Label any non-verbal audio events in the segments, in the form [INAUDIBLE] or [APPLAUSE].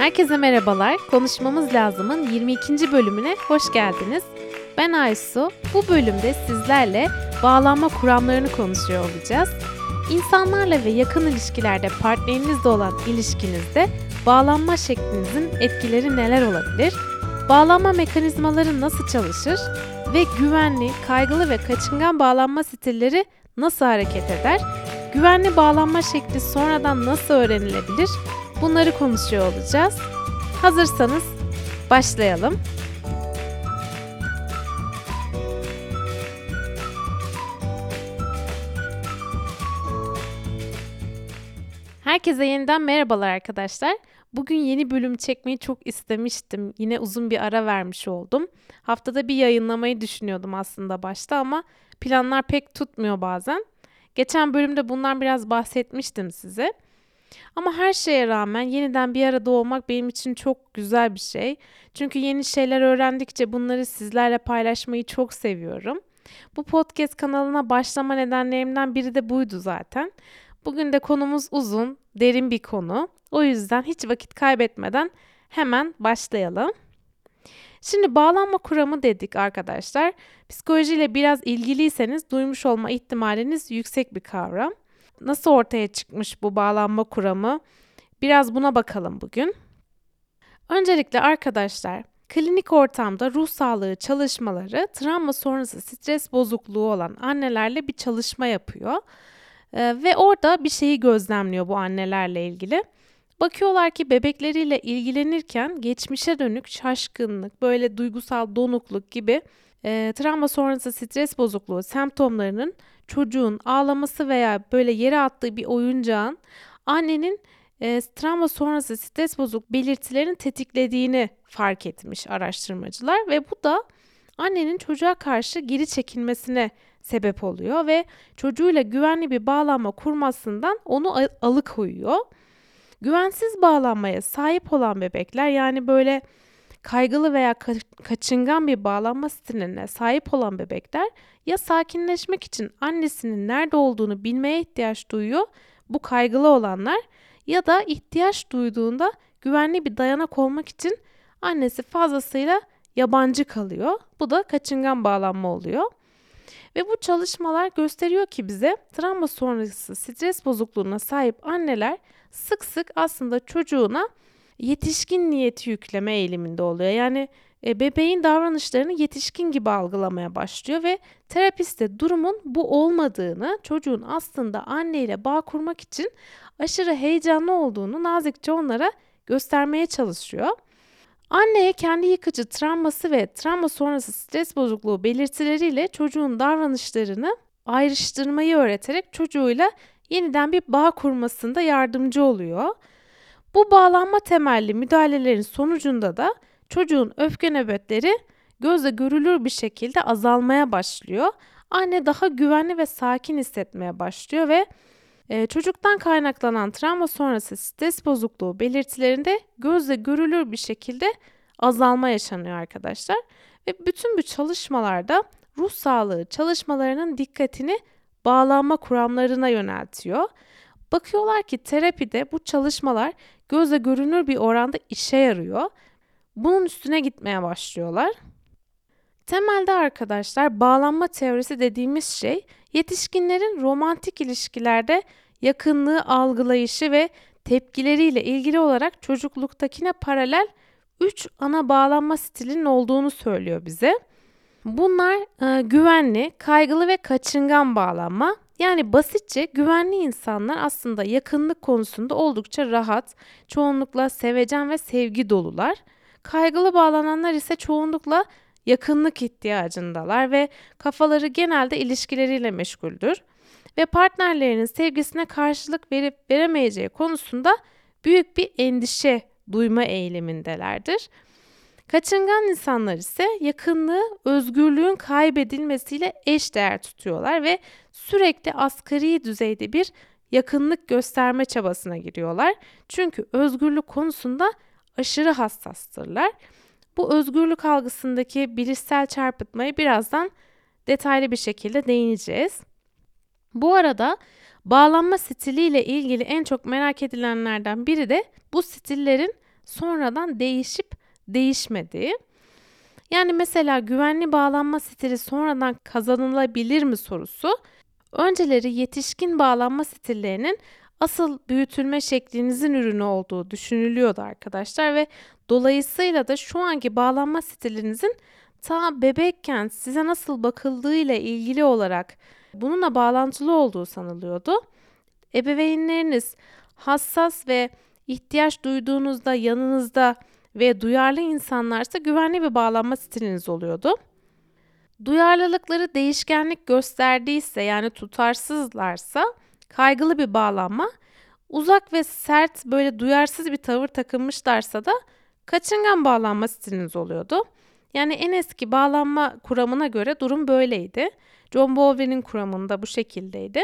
Herkese merhabalar. Konuşmamız lazımın 22. bölümüne hoş geldiniz. Ben Aysu. Bu bölümde sizlerle bağlanma kuramlarını konuşuyor olacağız. İnsanlarla ve yakın ilişkilerde partnerinizle olan ilişkinizde bağlanma şeklinizin etkileri neler olabilir? Bağlanma mekanizmaları nasıl çalışır? Ve güvenli, kaygılı ve kaçıngan bağlanma stilleri nasıl hareket eder? Güvenli bağlanma şekli sonradan nasıl öğrenilebilir? Bunları konuşuyor olacağız. Hazırsanız başlayalım. Herkese yeniden merhabalar arkadaşlar. Bugün yeni bölüm çekmeyi çok istemiştim. Yine uzun bir ara vermiş oldum. Haftada bir yayınlamayı düşünüyordum aslında başta ama planlar pek tutmuyor bazen. Geçen bölümde bundan biraz bahsetmiştim size. Ama her şeye rağmen yeniden bir arada olmak benim için çok güzel bir şey. Çünkü yeni şeyler öğrendikçe bunları sizlerle paylaşmayı çok seviyorum. Bu podcast kanalına başlama nedenlerimden biri de buydu zaten. Bugün de konumuz uzun, derin bir konu. O yüzden hiç vakit kaybetmeden hemen başlayalım. Şimdi bağlanma kuramı dedik arkadaşlar. Psikolojiyle biraz ilgiliyseniz duymuş olma ihtimaliniz yüksek bir kavram. Nasıl ortaya çıkmış bu bağlanma kuramı? Biraz buna bakalım bugün. Öncelikle arkadaşlar, klinik ortamda ruh sağlığı çalışmaları travma sonrası stres bozukluğu olan annelerle bir çalışma yapıyor. Ee, ve orada bir şeyi gözlemliyor bu annelerle ilgili. Bakıyorlar ki bebekleriyle ilgilenirken geçmişe dönük şaşkınlık, böyle duygusal donukluk gibi e, travma sonrası stres bozukluğu semptomlarının çocuğun ağlaması veya böyle yere attığı bir oyuncağın annenin e, travma sonrası stres bozuk belirtilerini tetiklediğini fark etmiş araştırmacılar ve bu da annenin çocuğa karşı geri çekilmesine sebep oluyor ve çocuğuyla güvenli bir bağlanma kurmasından onu alıkoyuyor. Güvensiz bağlanmaya sahip olan bebekler yani böyle kaygılı veya kaçıngan bir bağlanma stiline sahip olan bebekler ya sakinleşmek için annesinin nerede olduğunu bilmeye ihtiyaç duyuyor bu kaygılı olanlar ya da ihtiyaç duyduğunda güvenli bir dayanak olmak için annesi fazlasıyla yabancı kalıyor. Bu da kaçıngan bağlanma oluyor. Ve bu çalışmalar gösteriyor ki bize travma sonrası stres bozukluğuna sahip anneler sık sık aslında çocuğuna yetişkin niyeti yükleme eğiliminde oluyor. Yani e, bebeğin davranışlarını yetişkin gibi algılamaya başlıyor ve terapist de durumun bu olmadığını, çocuğun aslında anneyle bağ kurmak için aşırı heyecanlı olduğunu nazikçe onlara göstermeye çalışıyor. Anneye kendi yıkıcı travması ve travma sonrası stres bozukluğu belirtileriyle çocuğun davranışlarını ayrıştırmayı öğreterek çocuğuyla yeniden bir bağ kurmasında yardımcı oluyor. Bu bağlanma temelli müdahalelerin sonucunda da çocuğun öfke nöbetleri gözle görülür bir şekilde azalmaya başlıyor. Anne daha güvenli ve sakin hissetmeye başlıyor ve e, çocuktan kaynaklanan travma sonrası stres bozukluğu belirtilerinde gözle görülür bir şekilde azalma yaşanıyor arkadaşlar. Ve bütün bu çalışmalarda ruh sağlığı çalışmalarının dikkatini bağlanma kuramlarına yöneltiyor. Bakıyorlar ki terapide bu çalışmalar gözle görünür bir oranda işe yarıyor. Bunun üstüne gitmeye başlıyorlar. Temelde arkadaşlar bağlanma teorisi dediğimiz şey yetişkinlerin romantik ilişkilerde yakınlığı algılayışı ve tepkileriyle ilgili olarak çocukluktakine paralel 3 ana bağlanma stilinin olduğunu söylüyor bize. Bunlar e, güvenli, kaygılı ve kaçıngan bağlanma. Yani basitçe güvenli insanlar aslında yakınlık konusunda oldukça rahat, çoğunlukla sevecen ve sevgi dolular. Kaygılı bağlananlar ise çoğunlukla yakınlık ihtiyacındalar ve kafaları genelde ilişkileriyle meşguldür ve partnerlerinin sevgisine karşılık verip veremeyeceği konusunda büyük bir endişe duyma eğilimindelerdir. Kaçıngan insanlar ise yakınlığı özgürlüğün kaybedilmesiyle eş değer tutuyorlar ve sürekli asgari düzeyde bir yakınlık gösterme çabasına giriyorlar. Çünkü özgürlük konusunda aşırı hassastırlar. Bu özgürlük algısındaki bilişsel çarpıtmayı birazdan detaylı bir şekilde değineceğiz. Bu arada bağlanma stiliyle ilgili en çok merak edilenlerden biri de bu stillerin sonradan değişip değişmediği. Yani mesela güvenli bağlanma stili sonradan kazanılabilir mi sorusu önceleri yetişkin bağlanma stillerinin asıl büyütülme şeklinizin ürünü olduğu düşünülüyordu arkadaşlar ve dolayısıyla da şu anki bağlanma stilinizin ta bebekken size nasıl bakıldığıyla ilgili olarak bununla bağlantılı olduğu sanılıyordu. Ebeveynleriniz hassas ve ihtiyaç duyduğunuzda yanınızda ve duyarlı insanlarsa güvenli bir bağlanma stiliniz oluyordu. Duyarlılıkları değişkenlik gösterdiyse yani tutarsızlarsa kaygılı bir bağlanma, uzak ve sert böyle duyarsız bir tavır takınmışlarsa da kaçıngan bağlanma stiliniz oluyordu. Yani en eski bağlanma kuramına göre durum böyleydi. John Bowlby'nin kuramında bu şekildeydi.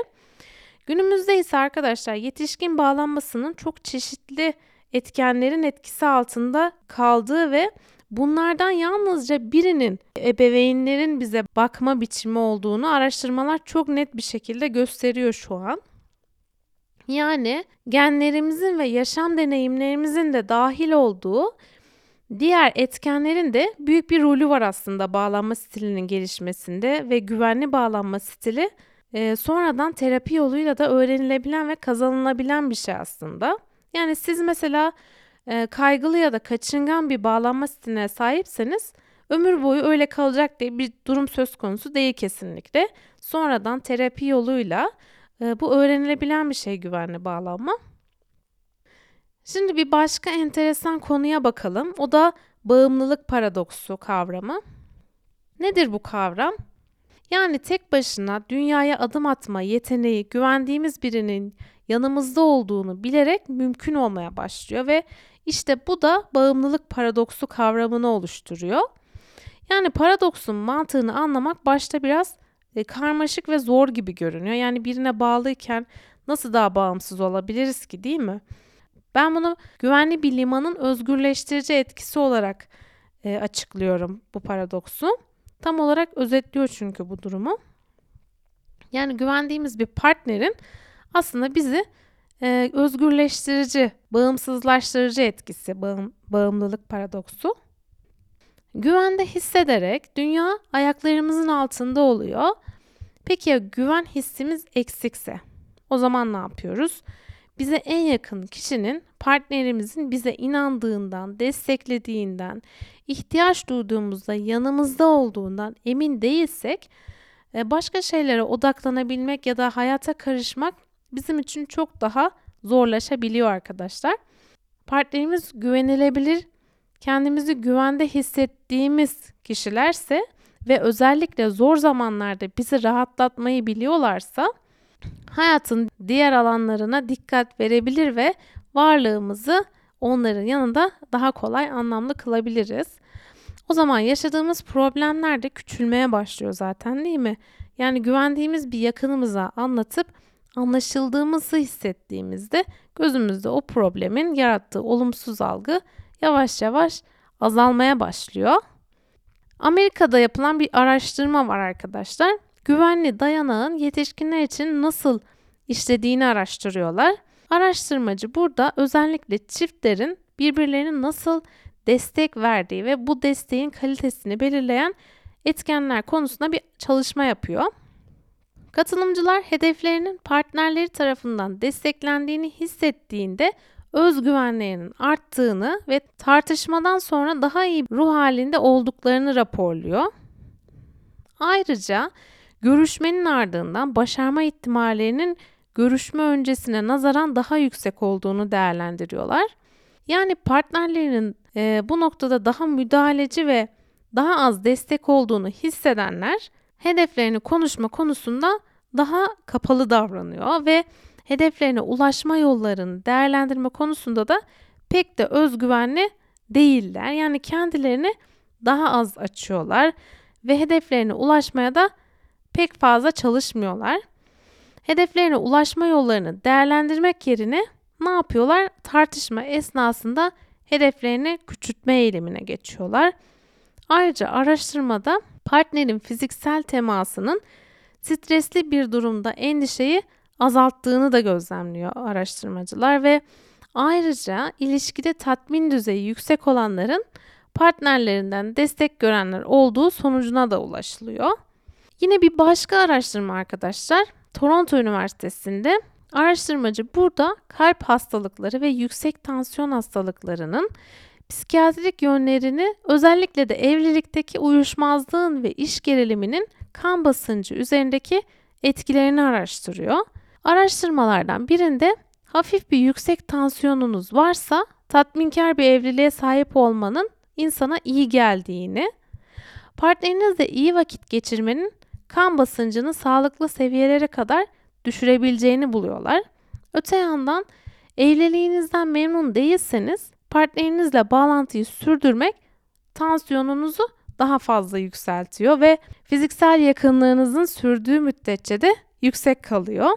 Günümüzde ise arkadaşlar yetişkin bağlanmasının çok çeşitli etkenlerin etkisi altında kaldığı ve bunlardan yalnızca birinin ebeveynlerin bize bakma biçimi olduğunu araştırmalar çok net bir şekilde gösteriyor şu an. Yani genlerimizin ve yaşam deneyimlerimizin de dahil olduğu diğer etkenlerin de büyük bir rolü var aslında bağlanma stilinin gelişmesinde ve güvenli bağlanma stili e, sonradan terapi yoluyla da öğrenilebilen ve kazanılabilen bir şey aslında. Yani siz mesela e, kaygılı ya da kaçıngan bir bağlanma stiline sahipseniz ömür boyu öyle kalacak diye bir durum söz konusu değil kesinlikle. Sonradan terapi yoluyla e, bu öğrenilebilen bir şey güvenli bağlanma. Şimdi bir başka enteresan konuya bakalım. O da bağımlılık paradoksu kavramı. Nedir bu kavram? Yani tek başına dünyaya adım atma yeteneği güvendiğimiz birinin yanımızda olduğunu bilerek mümkün olmaya başlıyor ve işte bu da bağımlılık paradoksu kavramını oluşturuyor. Yani paradoksun mantığını anlamak başta biraz e, karmaşık ve zor gibi görünüyor. Yani birine bağlıyken nasıl daha bağımsız olabiliriz ki değil mi? Ben bunu güvenli bir limanın özgürleştirici etkisi olarak e, açıklıyorum bu paradoksu. Tam olarak özetliyor çünkü bu durumu. Yani güvendiğimiz bir partnerin aslında bizi e, özgürleştirici, bağımsızlaştırıcı etkisi, bağım, bağımlılık paradoksu. Güvende hissederek dünya ayaklarımızın altında oluyor. Peki ya güven hissimiz eksikse? O zaman ne yapıyoruz? Bize en yakın kişinin partnerimizin bize inandığından, desteklediğinden, ihtiyaç duyduğumuzda yanımızda olduğundan emin değilsek e, başka şeylere odaklanabilmek ya da hayata karışmak bizim için çok daha zorlaşabiliyor arkadaşlar. Partnerimiz güvenilebilir, kendimizi güvende hissettiğimiz kişilerse ve özellikle zor zamanlarda bizi rahatlatmayı biliyorlarsa hayatın diğer alanlarına dikkat verebilir ve varlığımızı onların yanında daha kolay anlamlı kılabiliriz. O zaman yaşadığımız problemler de küçülmeye başlıyor zaten değil mi? Yani güvendiğimiz bir yakınımıza anlatıp anlaşıldığımızı hissettiğimizde gözümüzde o problemin yarattığı olumsuz algı yavaş yavaş azalmaya başlıyor. Amerika'da yapılan bir araştırma var arkadaşlar. Güvenli dayanağın yetişkinler için nasıl işlediğini araştırıyorlar. Araştırmacı burada özellikle çiftlerin birbirlerine nasıl destek verdiği ve bu desteğin kalitesini belirleyen etkenler konusunda bir çalışma yapıyor. Katılımcılar hedeflerinin partnerleri tarafından desteklendiğini hissettiğinde özgüvenlerinin arttığını ve tartışmadan sonra daha iyi ruh halinde olduklarını raporluyor. Ayrıca görüşmenin ardından başarma ihtimallerinin görüşme öncesine nazaran daha yüksek olduğunu değerlendiriyorlar. Yani partnerlerinin e, bu noktada daha müdahaleci ve daha az destek olduğunu hissedenler hedeflerini konuşma konusunda daha kapalı davranıyor ve hedeflerine ulaşma yollarını değerlendirme konusunda da pek de özgüvenli değiller. Yani kendilerini daha az açıyorlar ve hedeflerine ulaşmaya da pek fazla çalışmıyorlar. Hedeflerine ulaşma yollarını değerlendirmek yerine ne yapıyorlar? Tartışma esnasında hedeflerini küçültme eğilimine geçiyorlar. Ayrıca araştırmada partnerin fiziksel temasının stresli bir durumda endişeyi azalttığını da gözlemliyor araştırmacılar ve Ayrıca ilişkide tatmin düzeyi yüksek olanların partnerlerinden destek görenler olduğu sonucuna da ulaşılıyor. Yine bir başka araştırma arkadaşlar Toronto Üniversitesi'nde araştırmacı burada kalp hastalıkları ve yüksek tansiyon hastalıklarının psikiyatrik yönlerini özellikle de evlilikteki uyuşmazlığın ve iş geriliminin kan basıncı üzerindeki etkilerini araştırıyor. Araştırmalardan birinde hafif bir yüksek tansiyonunuz varsa tatminkar bir evliliğe sahip olmanın insana iyi geldiğini, partnerinizle iyi vakit geçirmenin kan basıncını sağlıklı seviyelere kadar düşürebileceğini buluyorlar. Öte yandan evliliğinizden memnun değilseniz partnerinizle bağlantıyı sürdürmek tansiyonunuzu daha fazla yükseltiyor ve fiziksel yakınlığınızın sürdüğü müddetçe de yüksek kalıyor.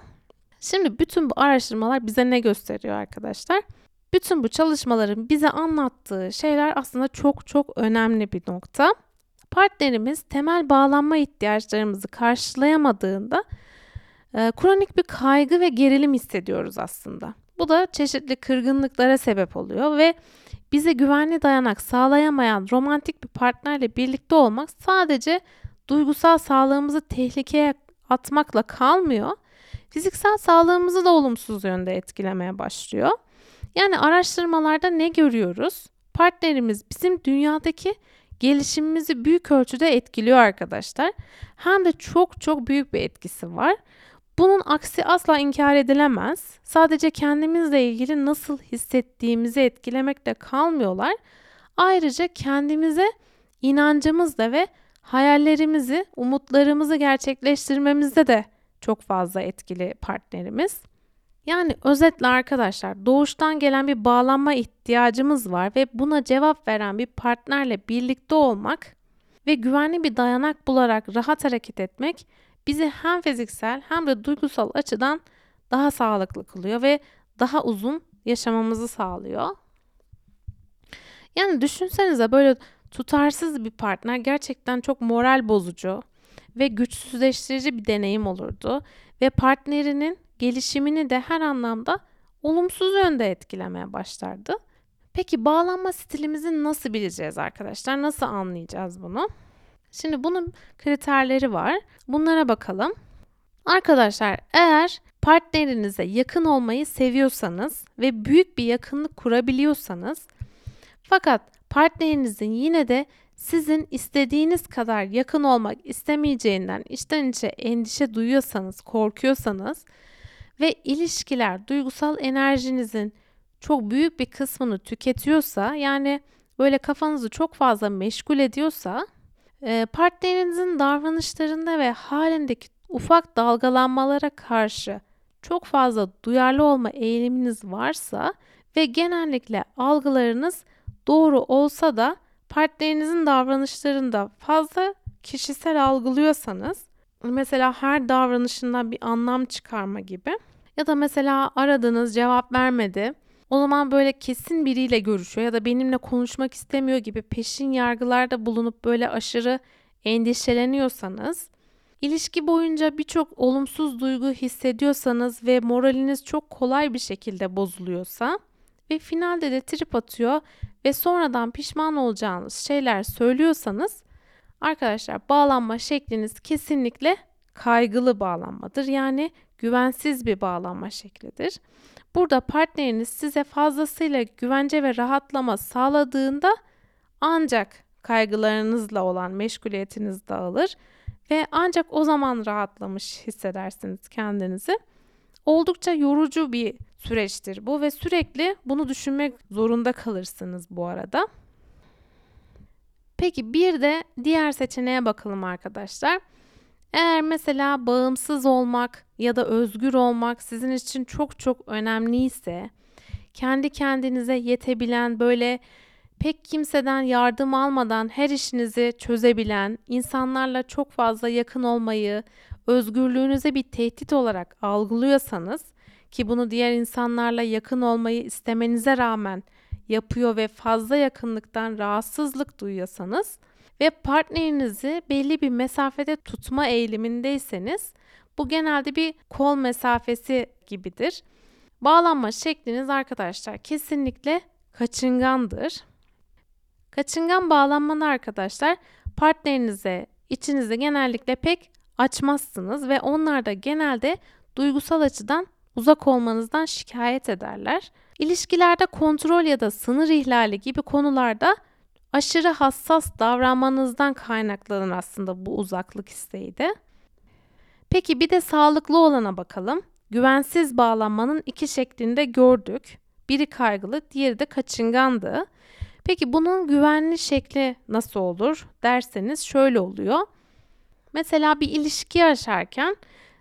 Şimdi bütün bu araştırmalar bize ne gösteriyor arkadaşlar? Bütün bu çalışmaların bize anlattığı şeyler aslında çok çok önemli bir nokta. Partnerimiz temel bağlanma ihtiyaçlarımızı karşılayamadığında e, kronik bir kaygı ve gerilim hissediyoruz aslında. Bu da çeşitli kırgınlıklara sebep oluyor ve bize güvenli dayanak sağlayamayan romantik bir partnerle birlikte olmak sadece duygusal sağlığımızı tehlikeye atmakla kalmıyor. Fiziksel sağlığımızı da olumsuz yönde etkilemeye başlıyor. Yani araştırmalarda ne görüyoruz? Partnerimiz bizim dünyadaki gelişimimizi büyük ölçüde etkiliyor arkadaşlar. Hem de çok çok büyük bir etkisi var. Bunun aksi asla inkar edilemez. Sadece kendimizle ilgili nasıl hissettiğimizi etkilemekle kalmıyorlar. Ayrıca kendimize inancımızla ve hayallerimizi, umutlarımızı gerçekleştirmemizde de çok fazla etkili partnerimiz. Yani özetle arkadaşlar doğuştan gelen bir bağlanma ihtiyacımız var ve buna cevap veren bir partnerle birlikte olmak ve güvenli bir dayanak bularak rahat hareket etmek bizi hem fiziksel hem de duygusal açıdan daha sağlıklı kılıyor ve daha uzun yaşamamızı sağlıyor. Yani düşünsenize böyle tutarsız bir partner gerçekten çok moral bozucu ve güçsüzleştirici bir deneyim olurdu ve partnerinin gelişimini de her anlamda olumsuz yönde etkilemeye başlardı. Peki bağlanma stilimizi nasıl bileceğiz arkadaşlar? Nasıl anlayacağız bunu? Şimdi bunun kriterleri var. Bunlara bakalım. Arkadaşlar eğer partnerinize yakın olmayı seviyorsanız ve büyük bir yakınlık kurabiliyorsanız fakat partnerinizin yine de sizin istediğiniz kadar yakın olmak istemeyeceğinden içten içe endişe duyuyorsanız, korkuyorsanız ve ilişkiler duygusal enerjinizin çok büyük bir kısmını tüketiyorsa yani böyle kafanızı çok fazla meşgul ediyorsa partnerinizin davranışlarında ve halindeki ufak dalgalanmalara karşı çok fazla duyarlı olma eğiliminiz varsa ve genellikle algılarınız doğru olsa da partnerinizin davranışlarında fazla kişisel algılıyorsanız mesela her davranışından bir anlam çıkarma gibi ya da mesela aradınız cevap vermedi. O zaman böyle kesin biriyle görüşüyor ya da benimle konuşmak istemiyor gibi peşin yargılarda bulunup böyle aşırı endişeleniyorsanız, ilişki boyunca birçok olumsuz duygu hissediyorsanız ve moraliniz çok kolay bir şekilde bozuluyorsa ve finalde de trip atıyor ve sonradan pişman olacağınız şeyler söylüyorsanız arkadaşlar bağlanma şekliniz kesinlikle kaygılı bağlanmadır. Yani güvensiz bir bağlanma şeklidir. Burada partneriniz size fazlasıyla güvence ve rahatlama sağladığında ancak kaygılarınızla olan meşguliyetiniz dağılır ve ancak o zaman rahatlamış hissedersiniz kendinizi. Oldukça yorucu bir süreçtir bu ve sürekli bunu düşünmek zorunda kalırsınız bu arada. Peki bir de diğer seçeneğe bakalım arkadaşlar. Eğer mesela bağımsız olmak ya da özgür olmak sizin için çok çok önemliyse, kendi kendinize yetebilen böyle pek kimseden yardım almadan her işinizi çözebilen, insanlarla çok fazla yakın olmayı, özgürlüğünüze bir tehdit olarak algılıyorsanız ki bunu diğer insanlarla yakın olmayı istemenize rağmen yapıyor ve fazla yakınlıktan rahatsızlık duyuyorsanız ve partnerinizi belli bir mesafede tutma eğilimindeyseniz bu genelde bir kol mesafesi gibidir. Bağlanma şekliniz arkadaşlar kesinlikle kaçıngandır. Kaçıngan bağlanmanı arkadaşlar partnerinize, içinize genellikle pek açmazsınız ve onlar da genelde duygusal açıdan uzak olmanızdan şikayet ederler. İlişkilerde kontrol ya da sınır ihlali gibi konularda aşırı hassas davranmanızdan kaynaklanır aslında bu uzaklık isteği de. Peki bir de sağlıklı olana bakalım. Güvensiz bağlanmanın iki şeklinde gördük. Biri kaygılı, diğeri de kaçıngandı. Peki bunun güvenli şekli nasıl olur derseniz şöyle oluyor. Mesela bir ilişki yaşarken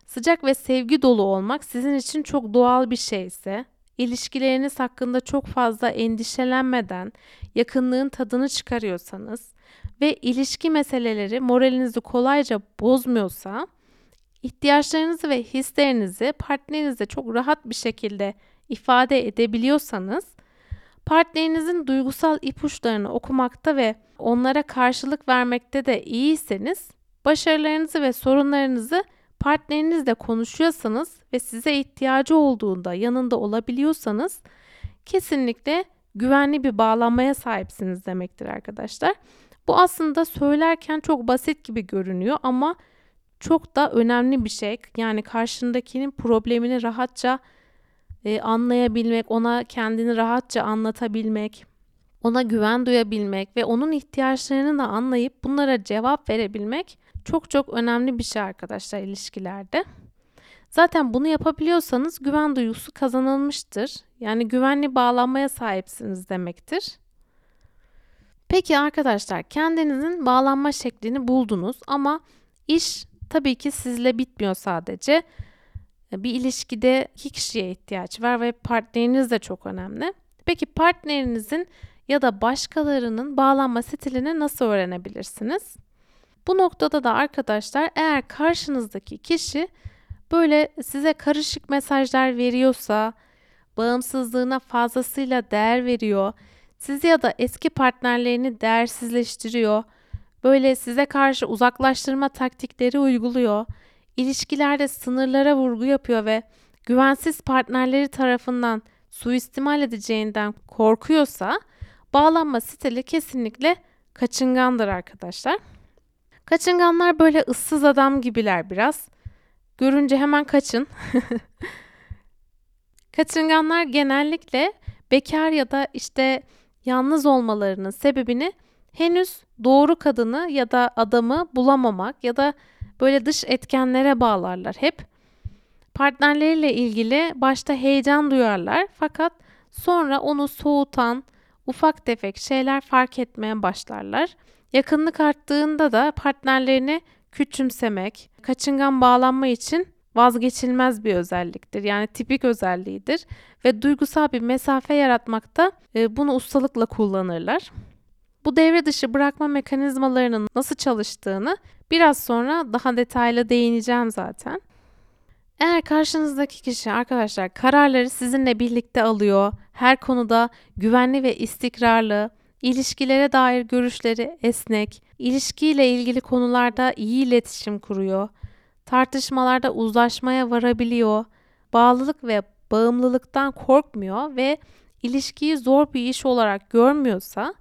sıcak ve sevgi dolu olmak sizin için çok doğal bir şeyse, ilişkileriniz hakkında çok fazla endişelenmeden yakınlığın tadını çıkarıyorsanız ve ilişki meseleleri moralinizi kolayca bozmuyorsa, ihtiyaçlarınızı ve hislerinizi partnerinize çok rahat bir şekilde ifade edebiliyorsanız, partnerinizin duygusal ipuçlarını okumakta ve onlara karşılık vermekte de iyiyseniz, başarılarınızı ve sorunlarınızı partnerinizle konuşuyorsanız ve size ihtiyacı olduğunda yanında olabiliyorsanız kesinlikle güvenli bir bağlanmaya sahipsiniz demektir arkadaşlar. Bu aslında söylerken çok basit gibi görünüyor ama çok da önemli bir şey. Yani karşındakinin problemini rahatça e, anlayabilmek, ona kendini rahatça anlatabilmek, ona güven duyabilmek ve onun ihtiyaçlarını da anlayıp bunlara cevap verebilmek çok çok önemli bir şey arkadaşlar ilişkilerde. Zaten bunu yapabiliyorsanız güven duygusu kazanılmıştır. Yani güvenli bağlanmaya sahipsiniz demektir. Peki arkadaşlar kendinizin bağlanma şeklini buldunuz ama iş tabii ki sizle bitmiyor sadece. Bir ilişkide iki kişiye ihtiyaç var ve partneriniz de çok önemli. Peki partnerinizin ya da başkalarının bağlanma stilini nasıl öğrenebilirsiniz? Bu noktada da arkadaşlar eğer karşınızdaki kişi böyle size karışık mesajlar veriyorsa, bağımsızlığına fazlasıyla değer veriyor, sizi ya da eski partnerlerini değersizleştiriyor, böyle size karşı uzaklaştırma taktikleri uyguluyor, ilişkilerde sınırlara vurgu yapıyor ve güvensiz partnerleri tarafından suistimal edeceğinden korkuyorsa bağlanma stili kesinlikle kaçıngandır arkadaşlar. Kaçınganlar böyle ıssız adam gibiler biraz. Görünce hemen kaçın. [LAUGHS] Kaçınganlar genellikle bekar ya da işte yalnız olmalarının sebebini henüz doğru kadını ya da adamı bulamamak ya da böyle dış etkenlere bağlarlar hep. Partnerleriyle ilgili başta heyecan duyarlar fakat sonra onu soğutan ufak tefek şeyler fark etmeye başlarlar. Yakınlık arttığında da partnerlerini küçümsemek, kaçıngan bağlanma için vazgeçilmez bir özelliktir. Yani tipik özelliğidir ve duygusal bir mesafe yaratmakta e, bunu ustalıkla kullanırlar. Bu devre dışı bırakma mekanizmalarının nasıl çalıştığını biraz sonra daha detaylı değineceğim zaten. Eğer karşınızdaki kişi arkadaşlar kararları sizinle birlikte alıyor, her konuda güvenli ve istikrarlı, ilişkilere dair görüşleri esnek, ilişkiyle ilgili konularda iyi iletişim kuruyor, tartışmalarda uzlaşmaya varabiliyor, bağlılık ve bağımlılıktan korkmuyor ve ilişkiyi zor bir iş olarak görmüyorsa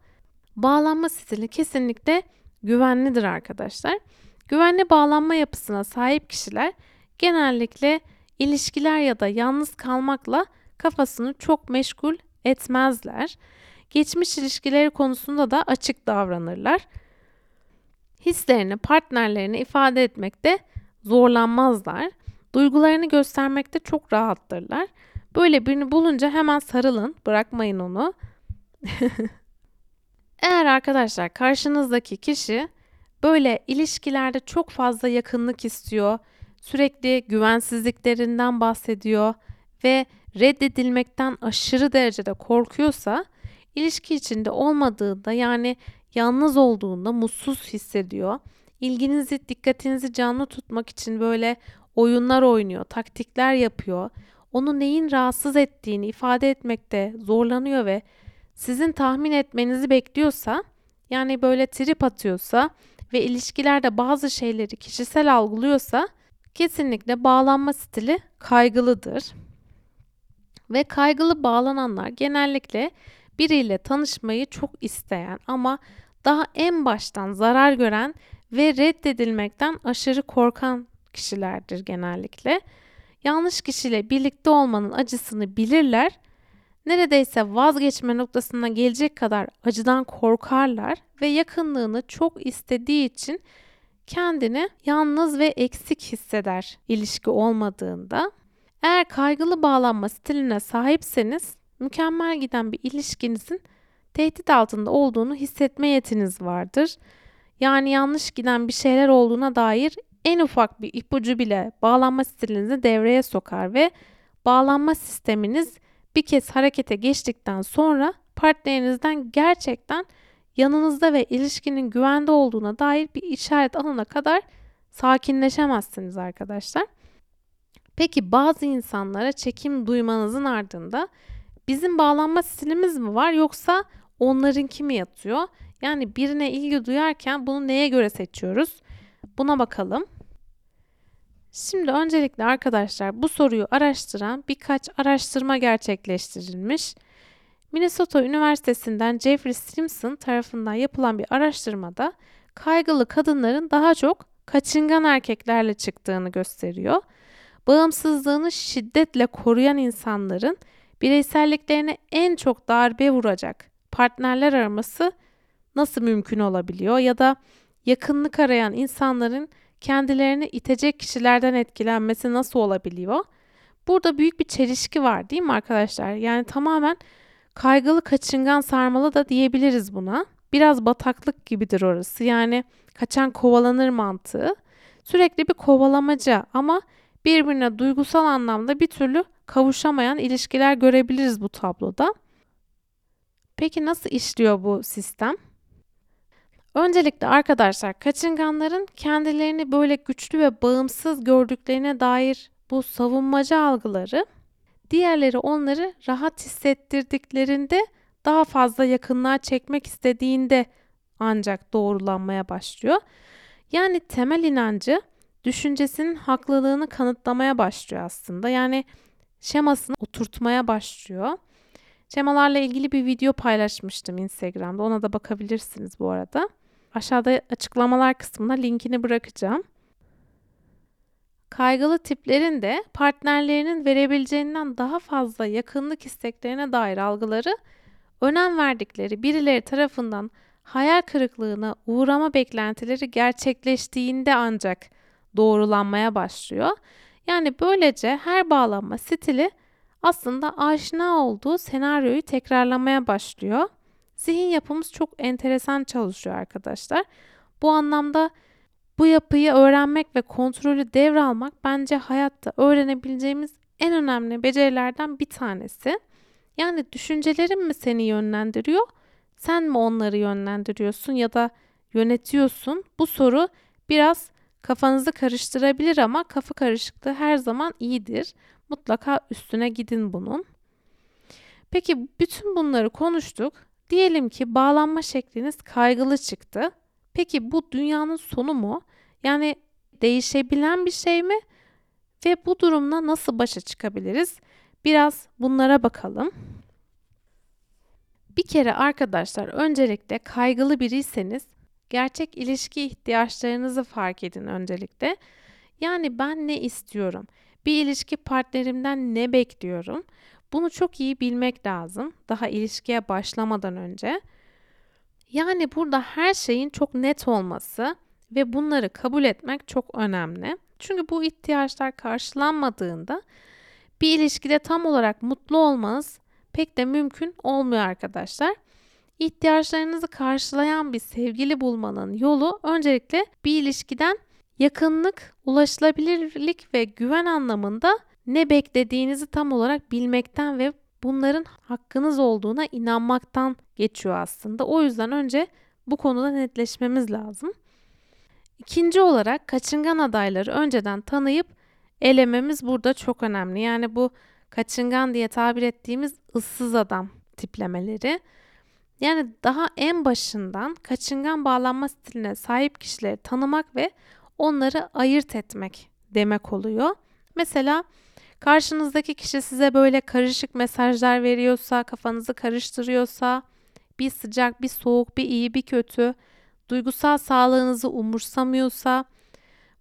bağlanma stili kesinlikle güvenlidir arkadaşlar. Güvenli bağlanma yapısına sahip kişiler genellikle ilişkiler ya da yalnız kalmakla kafasını çok meşgul etmezler. Geçmiş ilişkileri konusunda da açık davranırlar. Hislerini, partnerlerini ifade etmekte zorlanmazlar. Duygularını göstermekte çok rahattırlar. Böyle birini bulunca hemen sarılın, bırakmayın onu. [LAUGHS] Eğer arkadaşlar karşınızdaki kişi böyle ilişkilerde çok fazla yakınlık istiyor, sürekli güvensizliklerinden bahsediyor ve reddedilmekten aşırı derecede korkuyorsa ilişki içinde olmadığında yani yalnız olduğunda mutsuz hissediyor. İlginizi, dikkatinizi canlı tutmak için böyle oyunlar oynuyor, taktikler yapıyor. Onu neyin rahatsız ettiğini ifade etmekte zorlanıyor ve sizin tahmin etmenizi bekliyorsa, yani böyle trip atıyorsa ve ilişkilerde bazı şeyleri kişisel algılıyorsa kesinlikle bağlanma stili kaygılıdır. Ve kaygılı bağlananlar genellikle biriyle tanışmayı çok isteyen ama daha en baştan zarar gören ve reddedilmekten aşırı korkan kişilerdir genellikle. Yanlış kişiyle birlikte olmanın acısını bilirler. Neredeyse vazgeçme noktasına gelecek kadar acıdan korkarlar ve yakınlığını çok istediği için kendini yalnız ve eksik hisseder ilişki olmadığında. Eğer kaygılı bağlanma stiline sahipseniz mükemmel giden bir ilişkinizin tehdit altında olduğunu hissetme yetiniz vardır. Yani yanlış giden bir şeyler olduğuna dair en ufak bir ipucu bile bağlanma stilinizi devreye sokar ve bağlanma sisteminiz bir kez harekete geçtikten sonra partnerinizden gerçekten yanınızda ve ilişkinin güvende olduğuna dair bir işaret alana kadar sakinleşemezsiniz arkadaşlar. Peki bazı insanlara çekim duymanızın ardında bizim bağlanma stilimiz mi var yoksa onlarınki mi yatıyor? Yani birine ilgi duyarken bunu neye göre seçiyoruz? Buna bakalım. Şimdi öncelikle arkadaşlar bu soruyu araştıran birkaç araştırma gerçekleştirilmiş. Minnesota Üniversitesi'nden Jeffrey Simpson tarafından yapılan bir araştırmada kaygılı kadınların daha çok kaçıngan erkeklerle çıktığını gösteriyor. Bağımsızlığını şiddetle koruyan insanların bireyselliklerine en çok darbe vuracak partnerler araması nasıl mümkün olabiliyor ya da yakınlık arayan insanların kendilerini itecek kişilerden etkilenmesi nasıl olabiliyor? Burada büyük bir çelişki var değil mi arkadaşlar? Yani tamamen kaygılı kaçıngan sarmalı da diyebiliriz buna. Biraz bataklık gibidir orası. Yani kaçan kovalanır mantığı. Sürekli bir kovalamaca ama birbirine duygusal anlamda bir türlü kavuşamayan ilişkiler görebiliriz bu tabloda. Peki nasıl işliyor bu sistem? Öncelikle arkadaşlar kaçınganların kendilerini böyle güçlü ve bağımsız gördüklerine dair bu savunmacı algıları diğerleri onları rahat hissettirdiklerinde daha fazla yakınlığa çekmek istediğinde ancak doğrulanmaya başlıyor. Yani temel inancı düşüncesinin haklılığını kanıtlamaya başlıyor aslında. Yani şemasını oturtmaya başlıyor. Şemalarla ilgili bir video paylaşmıştım Instagram'da. Ona da bakabilirsiniz bu arada. Aşağıda açıklamalar kısmına linkini bırakacağım. Kaygılı tiplerin de partnerlerinin verebileceğinden daha fazla yakınlık isteklerine dair algıları önem verdikleri birileri tarafından hayal kırıklığına uğrama beklentileri gerçekleştiğinde ancak doğrulanmaya başlıyor. Yani böylece her bağlanma stili aslında aşina olduğu senaryoyu tekrarlamaya başlıyor. Zihin yapımız çok enteresan çalışıyor arkadaşlar. Bu anlamda bu yapıyı öğrenmek ve kontrolü devralmak bence hayatta öğrenebileceğimiz en önemli becerilerden bir tanesi. Yani düşüncelerin mi seni yönlendiriyor, sen mi onları yönlendiriyorsun ya da yönetiyorsun? Bu soru biraz kafanızı karıştırabilir ama kafa karışıklığı her zaman iyidir. Mutlaka üstüne gidin bunun. Peki bütün bunları konuştuk. Diyelim ki bağlanma şekliniz kaygılı çıktı. Peki bu dünyanın sonu mu? Yani değişebilen bir şey mi? Ve bu durumla nasıl başa çıkabiliriz? Biraz bunlara bakalım. Bir kere arkadaşlar öncelikle kaygılı biriyseniz gerçek ilişki ihtiyaçlarınızı fark edin öncelikle. Yani ben ne istiyorum? Bir ilişki partnerimden ne bekliyorum? Bunu çok iyi bilmek lazım daha ilişkiye başlamadan önce. Yani burada her şeyin çok net olması ve bunları kabul etmek çok önemli. Çünkü bu ihtiyaçlar karşılanmadığında bir ilişkide tam olarak mutlu olmanız pek de mümkün olmuyor arkadaşlar. İhtiyaçlarınızı karşılayan bir sevgili bulmanın yolu öncelikle bir ilişkiden yakınlık, ulaşılabilirlik ve güven anlamında ne beklediğinizi tam olarak bilmekten ve bunların hakkınız olduğuna inanmaktan geçiyor aslında. O yüzden önce bu konuda netleşmemiz lazım. İkinci olarak kaçıngan adayları önceden tanıyıp elememiz burada çok önemli. Yani bu kaçıngan diye tabir ettiğimiz ıssız adam tiplemeleri. Yani daha en başından kaçıngan bağlanma stiline sahip kişileri tanımak ve onları ayırt etmek demek oluyor. Mesela Karşınızdaki kişi size böyle karışık mesajlar veriyorsa, kafanızı karıştırıyorsa, bir sıcak, bir soğuk, bir iyi, bir kötü, duygusal sağlığınızı umursamıyorsa,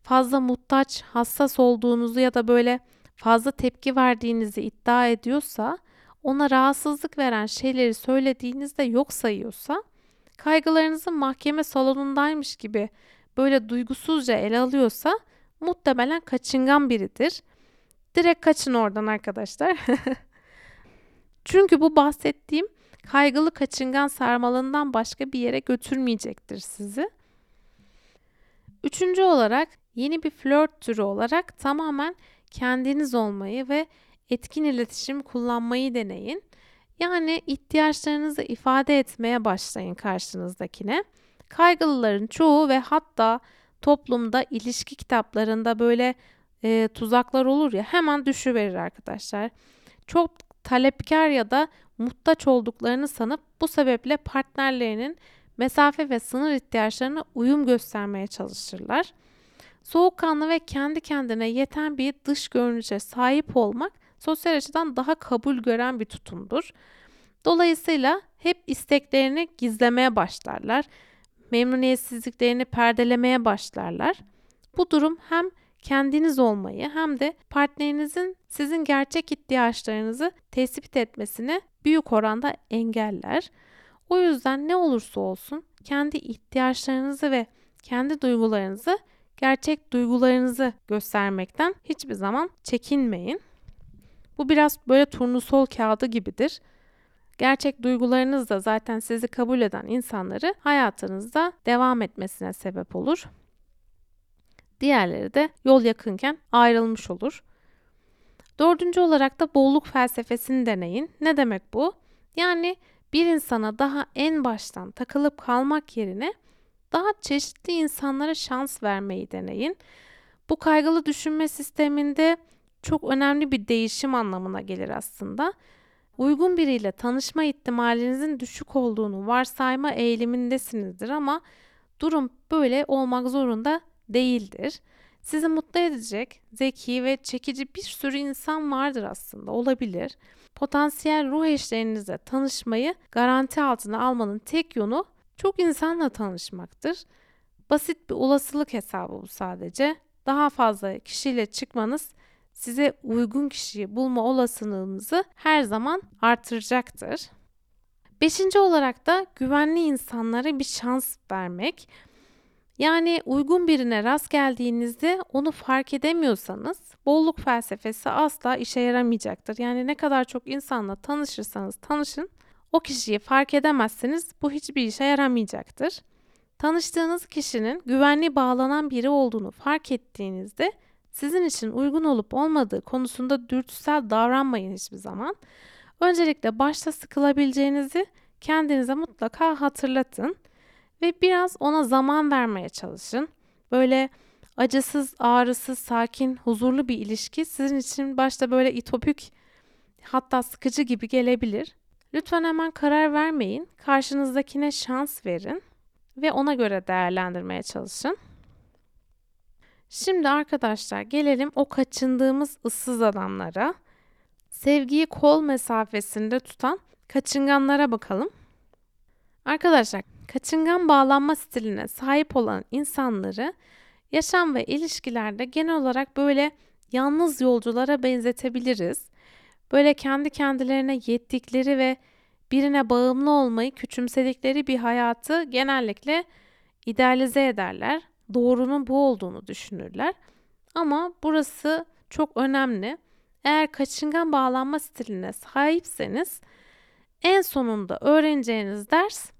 fazla muhtaç, hassas olduğunuzu ya da böyle fazla tepki verdiğinizi iddia ediyorsa, ona rahatsızlık veren şeyleri söylediğinizde yok sayıyorsa, kaygılarınızı mahkeme salonundaymış gibi böyle duygusuzca ele alıyorsa muhtemelen kaçıngan biridir. Direkt kaçın oradan arkadaşlar. [LAUGHS] Çünkü bu bahsettiğim kaygılı kaçıngan sarmalından başka bir yere götürmeyecektir sizi. Üçüncü olarak yeni bir flört türü olarak tamamen kendiniz olmayı ve etkin iletişim kullanmayı deneyin. Yani ihtiyaçlarınızı ifade etmeye başlayın karşınızdakine. Kaygılıların çoğu ve hatta toplumda ilişki kitaplarında böyle e, tuzaklar olur ya hemen düşüverir arkadaşlar. Çok talepkar ya da muhtaç olduklarını sanıp bu sebeple partnerlerinin mesafe ve sınır ihtiyaçlarına uyum göstermeye çalışırlar. Soğukkanlı ve kendi kendine yeten bir dış görünüşe sahip olmak sosyal açıdan daha kabul gören bir tutumdur. Dolayısıyla hep isteklerini gizlemeye başlarlar. Memnuniyetsizliklerini perdelemeye başlarlar. Bu durum hem kendiniz olmayı hem de partnerinizin sizin gerçek ihtiyaçlarınızı tespit etmesini büyük oranda engeller. O yüzden ne olursa olsun kendi ihtiyaçlarınızı ve kendi duygularınızı gerçek duygularınızı göstermekten hiçbir zaman çekinmeyin. Bu biraz böyle turnusol kağıdı gibidir. Gerçek duygularınız da zaten sizi kabul eden insanları hayatınızda devam etmesine sebep olur. Diğerleri de yol yakınken ayrılmış olur. Dördüncü olarak da bolluk felsefesini deneyin. Ne demek bu? Yani bir insana daha en baştan takılıp kalmak yerine daha çeşitli insanlara şans vermeyi deneyin. Bu kaygılı düşünme sisteminde çok önemli bir değişim anlamına gelir aslında. Uygun biriyle tanışma ihtimalinizin düşük olduğunu varsayma eğilimindesinizdir ama durum böyle olmak zorunda değildir. Sizi mutlu edecek, zeki ve çekici bir sürü insan vardır aslında, olabilir. Potansiyel ruh eşlerinizle tanışmayı garanti altına almanın tek yolu çok insanla tanışmaktır. Basit bir olasılık hesabı bu sadece. Daha fazla kişiyle çıkmanız size uygun kişiyi bulma olasılığınızı her zaman artıracaktır. Beşinci olarak da güvenli insanlara bir şans vermek. Yani uygun birine rast geldiğinizde onu fark edemiyorsanız bolluk felsefesi asla işe yaramayacaktır. Yani ne kadar çok insanla tanışırsanız tanışın o kişiyi fark edemezseniz bu hiçbir işe yaramayacaktır. Tanıştığınız kişinin güvenli bağlanan biri olduğunu fark ettiğinizde sizin için uygun olup olmadığı konusunda dürtüsel davranmayın hiçbir zaman. Öncelikle başta sıkılabileceğinizi kendinize mutlaka hatırlatın ve biraz ona zaman vermeye çalışın. Böyle acısız, ağrısız, sakin, huzurlu bir ilişki sizin için başta böyle itopik hatta sıkıcı gibi gelebilir. Lütfen hemen karar vermeyin. Karşınızdakine şans verin ve ona göre değerlendirmeye çalışın. Şimdi arkadaşlar gelelim o kaçındığımız ıssız adamlara. Sevgiyi kol mesafesinde tutan kaçınganlara bakalım. Arkadaşlar kaçıngan bağlanma stiline sahip olan insanları yaşam ve ilişkilerde genel olarak böyle yalnız yolculara benzetebiliriz. Böyle kendi kendilerine yettikleri ve birine bağımlı olmayı küçümsedikleri bir hayatı genellikle idealize ederler. Doğrunun bu olduğunu düşünürler. Ama burası çok önemli. Eğer kaçıngan bağlanma stiline sahipseniz en sonunda öğreneceğiniz ders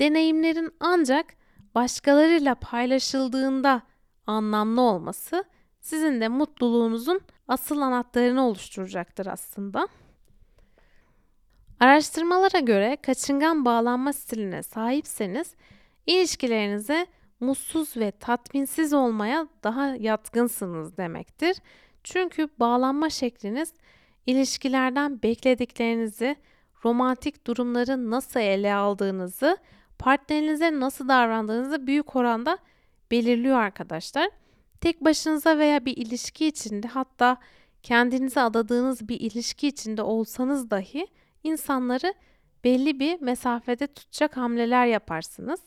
deneyimlerin ancak başkalarıyla paylaşıldığında anlamlı olması sizin de mutluluğunuzun asıl anahtarını oluşturacaktır aslında. Araştırmalara göre kaçıngan bağlanma stiline sahipseniz ilişkilerinize mutsuz ve tatminsiz olmaya daha yatkınsınız demektir. Çünkü bağlanma şekliniz ilişkilerden beklediklerinizi, romantik durumları nasıl ele aldığınızı, partnerinize nasıl davrandığınızı büyük oranda belirliyor arkadaşlar. Tek başınıza veya bir ilişki içinde hatta kendinize adadığınız bir ilişki içinde olsanız dahi insanları belli bir mesafede tutacak hamleler yaparsınız.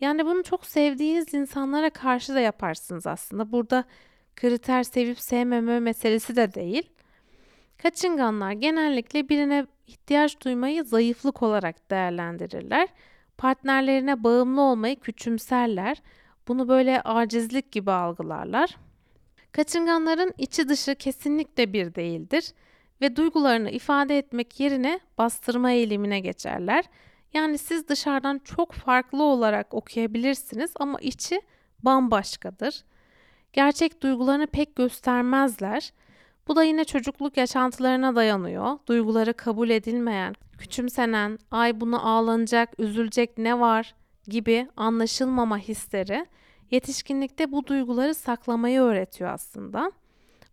Yani bunu çok sevdiğiniz insanlara karşı da yaparsınız aslında. Burada kriter sevip sevmeme meselesi de değil. Kaçınganlar genellikle birine ihtiyaç duymayı zayıflık olarak değerlendirirler. Partnerlerine bağımlı olmayı küçümserler. Bunu böyle acizlik gibi algılarlar. Kaçınganların içi dışı kesinlikle bir değildir ve duygularını ifade etmek yerine bastırma eğilimine geçerler. Yani siz dışarıdan çok farklı olarak okuyabilirsiniz ama içi bambaşkadır. Gerçek duygularını pek göstermezler. Bu da yine çocukluk yaşantılarına dayanıyor. Duyguları kabul edilmeyen, küçümsenen, ay bunu ağlanacak, üzülecek ne var gibi anlaşılmama hisleri yetişkinlikte bu duyguları saklamayı öğretiyor aslında.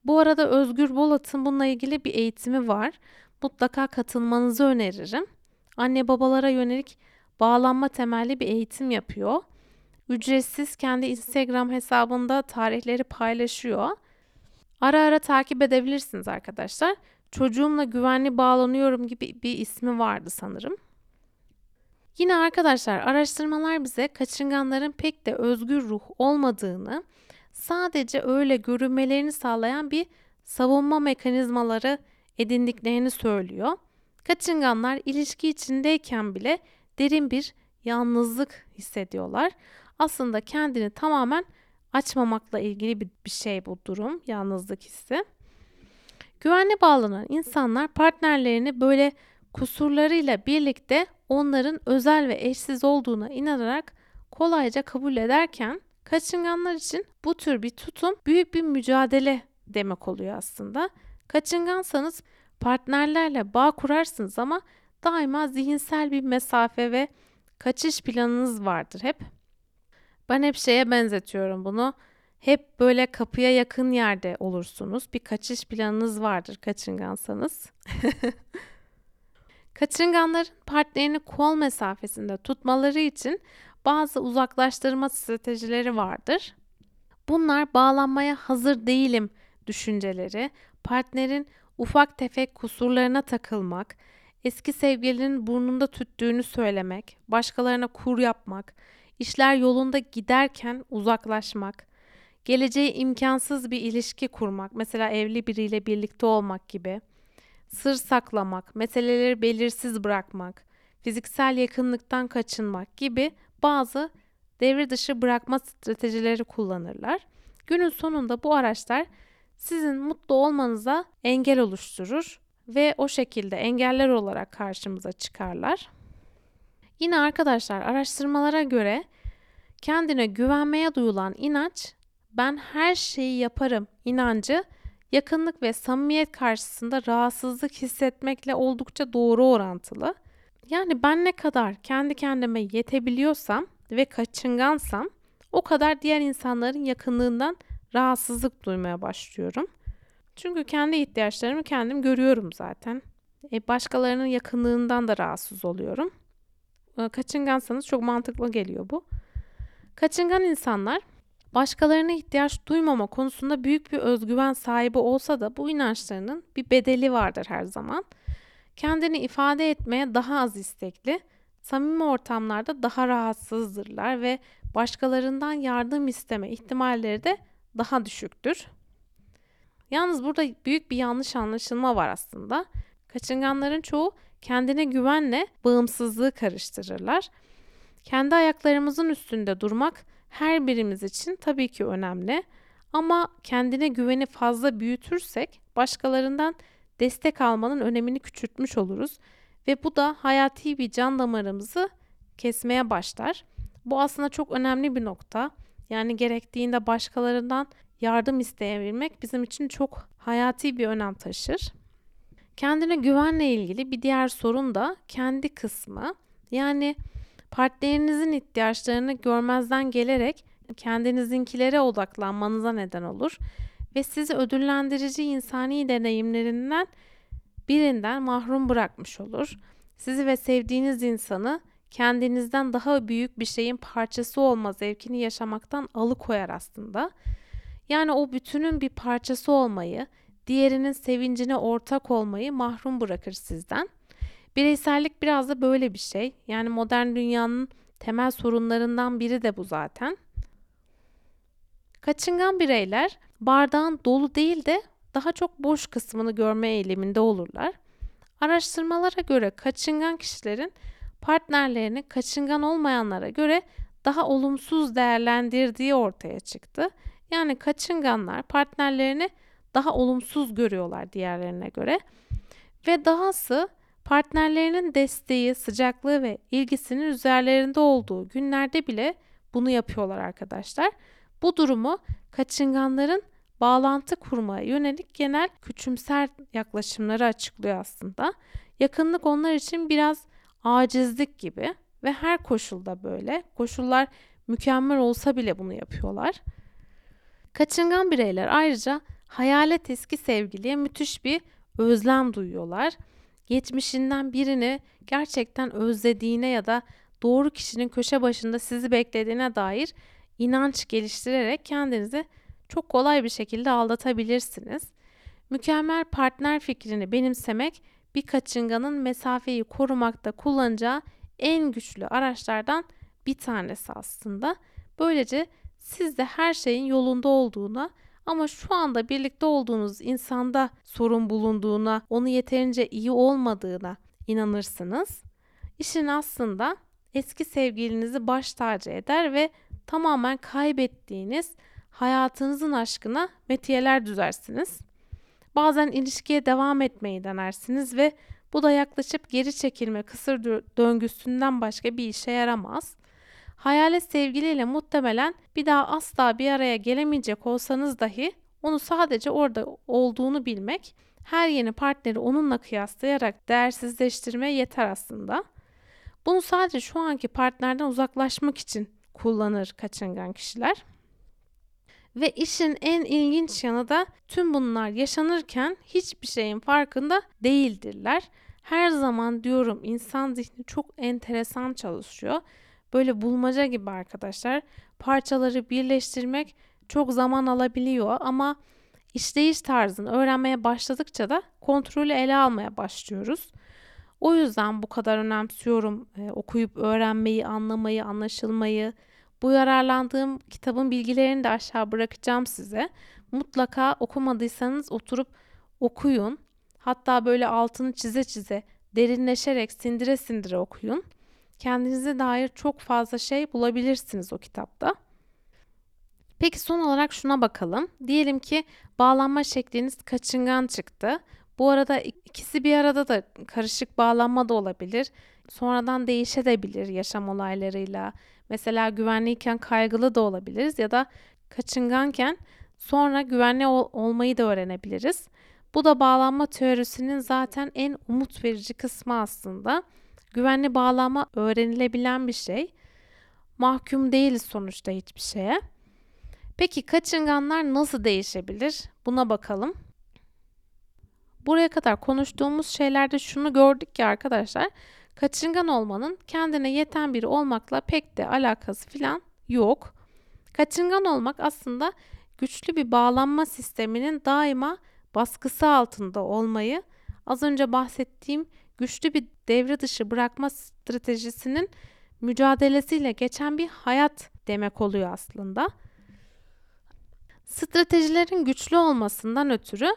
Bu arada Özgür Bolat'ın bununla ilgili bir eğitimi var. Mutlaka katılmanızı öneririm. Anne babalara yönelik bağlanma temelli bir eğitim yapıyor. Ücretsiz kendi Instagram hesabında tarihleri paylaşıyor. Ara ara takip edebilirsiniz arkadaşlar. Çocuğumla güvenli bağlanıyorum gibi bir ismi vardı sanırım. Yine arkadaşlar araştırmalar bize kaçınganların pek de özgür ruh olmadığını, sadece öyle görünmelerini sağlayan bir savunma mekanizmaları edindiklerini söylüyor. Kaçınganlar ilişki içindeyken bile derin bir yalnızlık hissediyorlar. Aslında kendini tamamen açmamakla ilgili bir, şey bu durum, yalnızlık hissi. Güvenli bağlanan insanlar partnerlerini böyle kusurlarıyla birlikte onların özel ve eşsiz olduğuna inanarak kolayca kabul ederken kaçınganlar için bu tür bir tutum büyük bir mücadele demek oluyor aslında. Kaçıngansanız partnerlerle bağ kurarsınız ama daima zihinsel bir mesafe ve kaçış planınız vardır hep. Ben hep şeye benzetiyorum bunu. Hep böyle kapıya yakın yerde olursunuz. Bir kaçış planınız vardır kaçıngansanız. [LAUGHS] Kaçınganların partnerini kol mesafesinde tutmaları için bazı uzaklaştırma stratejileri vardır. Bunlar bağlanmaya hazır değilim düşünceleri, partnerin ufak tefek kusurlarına takılmak, eski sevgilinin burnunda tüttüğünü söylemek, başkalarına kur yapmak, işler yolunda giderken uzaklaşmak, geleceği imkansız bir ilişki kurmak, mesela evli biriyle birlikte olmak gibi, sır saklamak, meseleleri belirsiz bırakmak, fiziksel yakınlıktan kaçınmak gibi bazı devre dışı bırakma stratejileri kullanırlar. Günün sonunda bu araçlar sizin mutlu olmanıza engel oluşturur ve o şekilde engeller olarak karşımıza çıkarlar. Yine arkadaşlar araştırmalara göre kendine güvenmeye duyulan inanç ben her şeyi yaparım inancı yakınlık ve samimiyet karşısında rahatsızlık hissetmekle oldukça doğru orantılı. Yani ben ne kadar kendi kendime yetebiliyorsam ve kaçıngansam o kadar diğer insanların yakınlığından rahatsızlık duymaya başlıyorum. Çünkü kendi ihtiyaçlarımı kendim görüyorum zaten. E, başkalarının yakınlığından da rahatsız oluyorum. E, kaçıngansanız çok mantıklı geliyor bu. Kaçıngan insanlar başkalarına ihtiyaç duymama konusunda büyük bir özgüven sahibi olsa da bu inançlarının bir bedeli vardır her zaman. Kendini ifade etmeye daha az istekli, samimi ortamlarda daha rahatsızdırlar ve başkalarından yardım isteme ihtimalleri de daha düşüktür. Yalnız burada büyük bir yanlış anlaşılma var aslında. Kaçınganların çoğu kendine güvenle bağımsızlığı karıştırırlar. Kendi ayaklarımızın üstünde durmak her birimiz için tabii ki önemli. Ama kendine güveni fazla büyütürsek başkalarından destek almanın önemini küçültmüş oluruz ve bu da hayati bir can damarımızı kesmeye başlar. Bu aslında çok önemli bir nokta. Yani gerektiğinde başkalarından yardım isteyebilmek bizim için çok hayati bir önem taşır. Kendine güvenle ilgili bir diğer sorun da kendi kısmı. Yani partnerinizin ihtiyaçlarını görmezden gelerek kendinizinkilere odaklanmanıza neden olur ve sizi ödüllendirici insani deneyimlerinden birinden mahrum bırakmış olur. Sizi ve sevdiğiniz insanı kendinizden daha büyük bir şeyin parçası olma zevkini yaşamaktan alıkoyar aslında. Yani o bütünün bir parçası olmayı, diğerinin sevincine ortak olmayı mahrum bırakır sizden. Bireysellik biraz da böyle bir şey. Yani modern dünyanın temel sorunlarından biri de bu zaten. Kaçıngan bireyler bardağın dolu değil de daha çok boş kısmını görme eğiliminde olurlar. Araştırmalara göre kaçıngan kişilerin partnerlerini kaçıngan olmayanlara göre daha olumsuz değerlendirdiği ortaya çıktı. Yani kaçınganlar partnerlerini daha olumsuz görüyorlar diğerlerine göre ve dahası partnerlerinin desteği, sıcaklığı ve ilgisinin üzerlerinde olduğu günlerde bile bunu yapıyorlar arkadaşlar. Bu durumu kaçınganların bağlantı kurmaya yönelik genel küçümser yaklaşımları açıklıyor aslında. Yakınlık onlar için biraz acizlik gibi ve her koşulda böyle. Koşullar mükemmel olsa bile bunu yapıyorlar. Kaçıngan bireyler ayrıca hayalet eski sevgiliye müthiş bir özlem duyuyorlar. Geçmişinden birini gerçekten özlediğine ya da doğru kişinin köşe başında sizi beklediğine dair inanç geliştirerek kendinizi çok kolay bir şekilde aldatabilirsiniz. Mükemmel partner fikrini benimsemek bir kaçınganın mesafeyi korumakta kullanacağı en güçlü araçlardan bir tanesi aslında. Böylece siz de her şeyin yolunda olduğuna ama şu anda birlikte olduğunuz insanda sorun bulunduğuna, onu yeterince iyi olmadığına inanırsınız. İşin aslında eski sevgilinizi baş tacı eder ve tamamen kaybettiğiniz hayatınızın aşkına metiyeler düzersiniz. Bazen ilişkiye devam etmeyi denersiniz ve bu da yaklaşıp geri çekilme kısır döngüsünden başka bir işe yaramaz. Hayalet sevgiliyle muhtemelen bir daha asla bir araya gelemeyecek olsanız dahi onu sadece orada olduğunu bilmek her yeni partneri onunla kıyaslayarak değersizleştirmeye yeter aslında. Bunu sadece şu anki partnerden uzaklaşmak için kullanır kaçıngan kişiler. Ve işin en ilginç yanı da tüm bunlar yaşanırken hiçbir şeyin farkında değildirler. Her zaman diyorum insan zihni çok enteresan çalışıyor. Böyle bulmaca gibi arkadaşlar. Parçaları birleştirmek çok zaman alabiliyor ama işleyiş tarzını öğrenmeye başladıkça da kontrolü ele almaya başlıyoruz. O yüzden bu kadar önemsiyorum e, okuyup öğrenmeyi, anlamayı, anlaşılmayı. Bu yararlandığım kitabın bilgilerini de aşağı bırakacağım size. Mutlaka okumadıysanız oturup okuyun. Hatta böyle altını çize çize, derinleşerek, sindire sindire okuyun. Kendinize dair çok fazla şey bulabilirsiniz o kitapta. Peki son olarak şuna bakalım. Diyelim ki bağlanma şekliniz kaçıngan çıktı. Bu arada ikisi bir arada da karışık bağlanma da olabilir. Sonradan değişebilir yaşam olaylarıyla. Mesela güvenliyken kaygılı da olabiliriz ya da kaçınganken sonra güvenli ol- olmayı da öğrenebiliriz. Bu da bağlanma teorisinin zaten en umut verici kısmı aslında. Güvenli bağlanma öğrenilebilen bir şey. Mahkum değiliz sonuçta hiçbir şeye. Peki kaçınganlar nasıl değişebilir? Buna bakalım. Buraya kadar konuştuğumuz şeylerde şunu gördük ki arkadaşlar, kaçıngan olmanın kendine yeten biri olmakla pek de alakası filan yok. Kaçıngan olmak aslında güçlü bir bağlanma sisteminin daima baskısı altında olmayı, az önce bahsettiğim güçlü bir devre dışı bırakma stratejisinin mücadelesiyle geçen bir hayat demek oluyor aslında. Stratejilerin güçlü olmasından ötürü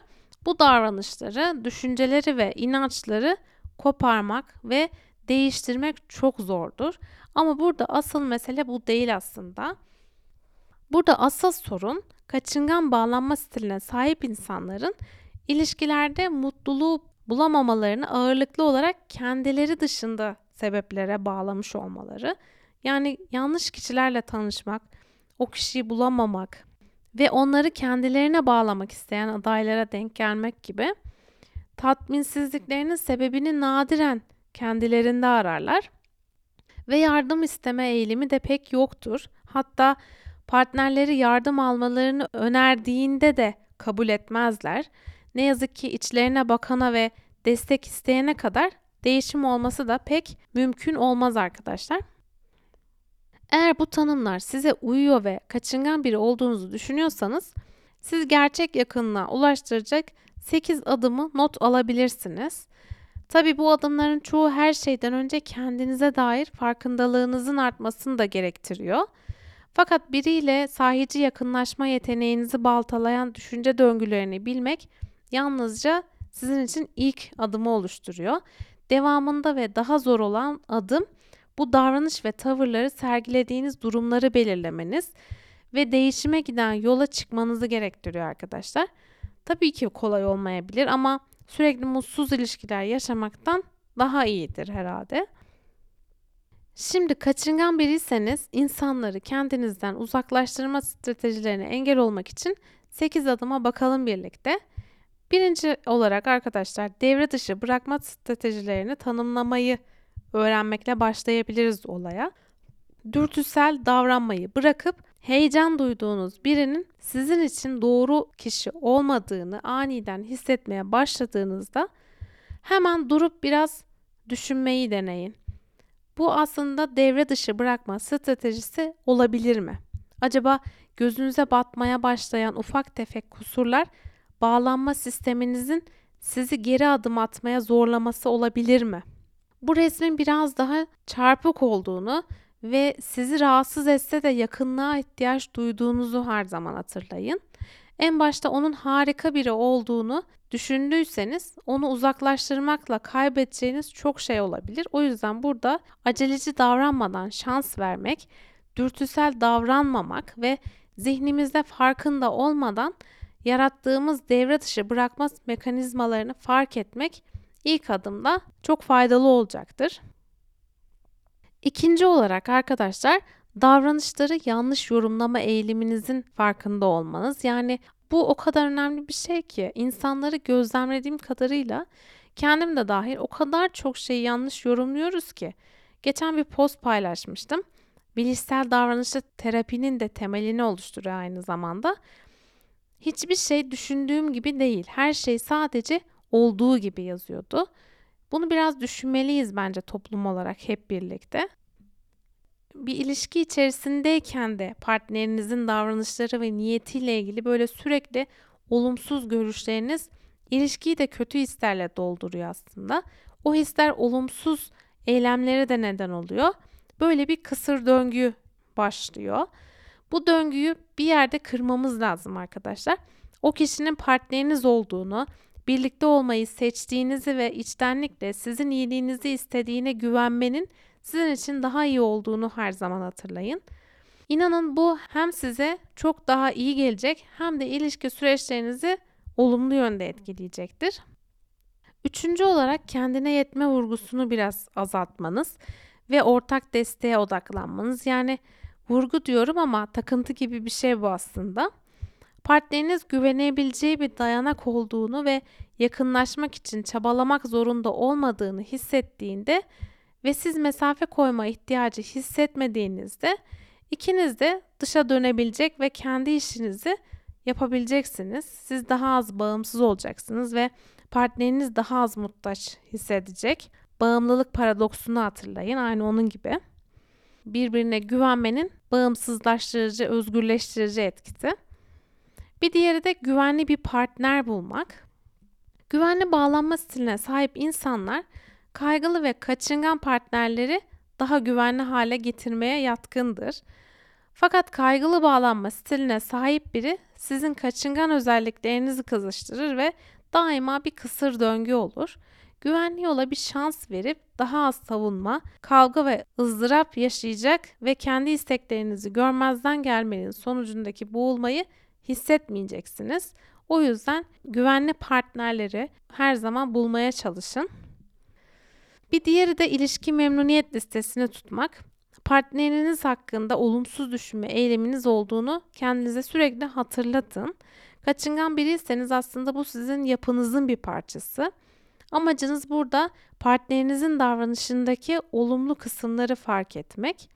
bu davranışları, düşünceleri ve inançları koparmak ve değiştirmek çok zordur. Ama burada asıl mesele bu değil aslında. Burada asıl sorun kaçıngan bağlanma stiline sahip insanların ilişkilerde mutluluğu bulamamalarını ağırlıklı olarak kendileri dışında sebeplere bağlamış olmaları. Yani yanlış kişilerle tanışmak, o kişiyi bulamamak ve onları kendilerine bağlamak isteyen adaylara denk gelmek gibi tatminsizliklerinin sebebini nadiren kendilerinde ararlar ve yardım isteme eğilimi de pek yoktur. Hatta partnerleri yardım almalarını önerdiğinde de kabul etmezler. Ne yazık ki içlerine bakana ve destek isteyene kadar değişim olması da pek mümkün olmaz arkadaşlar. Eğer bu tanımlar size uyuyor ve kaçıngan biri olduğunuzu düşünüyorsanız siz gerçek yakınlığa ulaştıracak 8 adımı not alabilirsiniz. Tabii bu adımların çoğu her şeyden önce kendinize dair farkındalığınızın artmasını da gerektiriyor. Fakat biriyle sahici yakınlaşma yeteneğinizi baltalayan düşünce döngülerini bilmek yalnızca sizin için ilk adımı oluşturuyor. Devamında ve daha zor olan adım bu davranış ve tavırları sergilediğiniz durumları belirlemeniz ve değişime giden yola çıkmanızı gerektiriyor arkadaşlar. Tabii ki kolay olmayabilir ama sürekli mutsuz ilişkiler yaşamaktan daha iyidir herhalde. Şimdi kaçıngan biriyseniz insanları kendinizden uzaklaştırma stratejilerine engel olmak için 8 adıma bakalım birlikte. Birinci olarak arkadaşlar devre dışı bırakma stratejilerini tanımlamayı öğrenmekle başlayabiliriz olaya. Dürtüsel davranmayı bırakıp heyecan duyduğunuz birinin sizin için doğru kişi olmadığını aniden hissetmeye başladığınızda hemen durup biraz düşünmeyi deneyin. Bu aslında devre dışı bırakma stratejisi olabilir mi? Acaba gözünüze batmaya başlayan ufak tefek kusurlar bağlanma sisteminizin sizi geri adım atmaya zorlaması olabilir mi? Bu resmin biraz daha çarpık olduğunu ve sizi rahatsız etse de yakınlığa ihtiyaç duyduğunuzu her zaman hatırlayın. En başta onun harika biri olduğunu düşündüyseniz onu uzaklaştırmakla kaybedeceğiniz çok şey olabilir. O yüzden burada aceleci davranmadan şans vermek, dürtüsel davranmamak ve zihnimizde farkında olmadan yarattığımız devre dışı bırakma mekanizmalarını fark etmek ilk adımda çok faydalı olacaktır. İkinci olarak arkadaşlar davranışları yanlış yorumlama eğiliminizin farkında olmanız. Yani bu o kadar önemli bir şey ki insanları gözlemlediğim kadarıyla kendim de dahil o kadar çok şeyi yanlış yorumluyoruz ki. Geçen bir post paylaşmıştım. Bilişsel davranışlı terapinin de temelini oluşturuyor aynı zamanda. Hiçbir şey düşündüğüm gibi değil. Her şey sadece olduğu gibi yazıyordu. Bunu biraz düşünmeliyiz bence toplum olarak hep birlikte. Bir ilişki içerisindeyken de partnerinizin davranışları ve niyetiyle ilgili böyle sürekli olumsuz görüşleriniz ilişkiyi de kötü hislerle dolduruyor aslında. O hisler olumsuz eylemlere de neden oluyor. Böyle bir kısır döngü başlıyor. Bu döngüyü bir yerde kırmamız lazım arkadaşlar. O kişinin partneriniz olduğunu, birlikte olmayı seçtiğinizi ve içtenlikle sizin iyiliğinizi istediğine güvenmenin sizin için daha iyi olduğunu her zaman hatırlayın. İnanın bu hem size çok daha iyi gelecek hem de ilişki süreçlerinizi olumlu yönde etkileyecektir. Üçüncü olarak kendine yetme vurgusunu biraz azaltmanız ve ortak desteğe odaklanmanız. Yani vurgu diyorum ama takıntı gibi bir şey bu aslında. Partneriniz güvenebileceği bir dayanak olduğunu ve yakınlaşmak için çabalamak zorunda olmadığını hissettiğinde ve siz mesafe koyma ihtiyacı hissetmediğinizde ikiniz de dışa dönebilecek ve kendi işinizi yapabileceksiniz. Siz daha az bağımsız olacaksınız ve partneriniz daha az muhtaç hissedecek. Bağımlılık paradoksunu hatırlayın aynı onun gibi. Birbirine güvenmenin bağımsızlaştırıcı, özgürleştirici etkisi. Bir diğeri de güvenli bir partner bulmak. Güvenli bağlanma stiline sahip insanlar kaygılı ve kaçıngan partnerleri daha güvenli hale getirmeye yatkındır. Fakat kaygılı bağlanma stiline sahip biri sizin kaçıngan özelliklerinizi kızıştırır ve daima bir kısır döngü olur. Güvenli yola bir şans verip daha az savunma, kavga ve ızdırap yaşayacak ve kendi isteklerinizi görmezden gelmenin sonucundaki boğulmayı hissetmeyeceksiniz. O yüzden güvenli partnerleri her zaman bulmaya çalışın. Bir diğeri de ilişki memnuniyet listesini tutmak. Partneriniz hakkında olumsuz düşünme eyleminiz olduğunu kendinize sürekli hatırlatın. Kaçıngan biriyseniz aslında bu sizin yapınızın bir parçası. Amacınız burada partnerinizin davranışındaki olumlu kısımları fark etmek.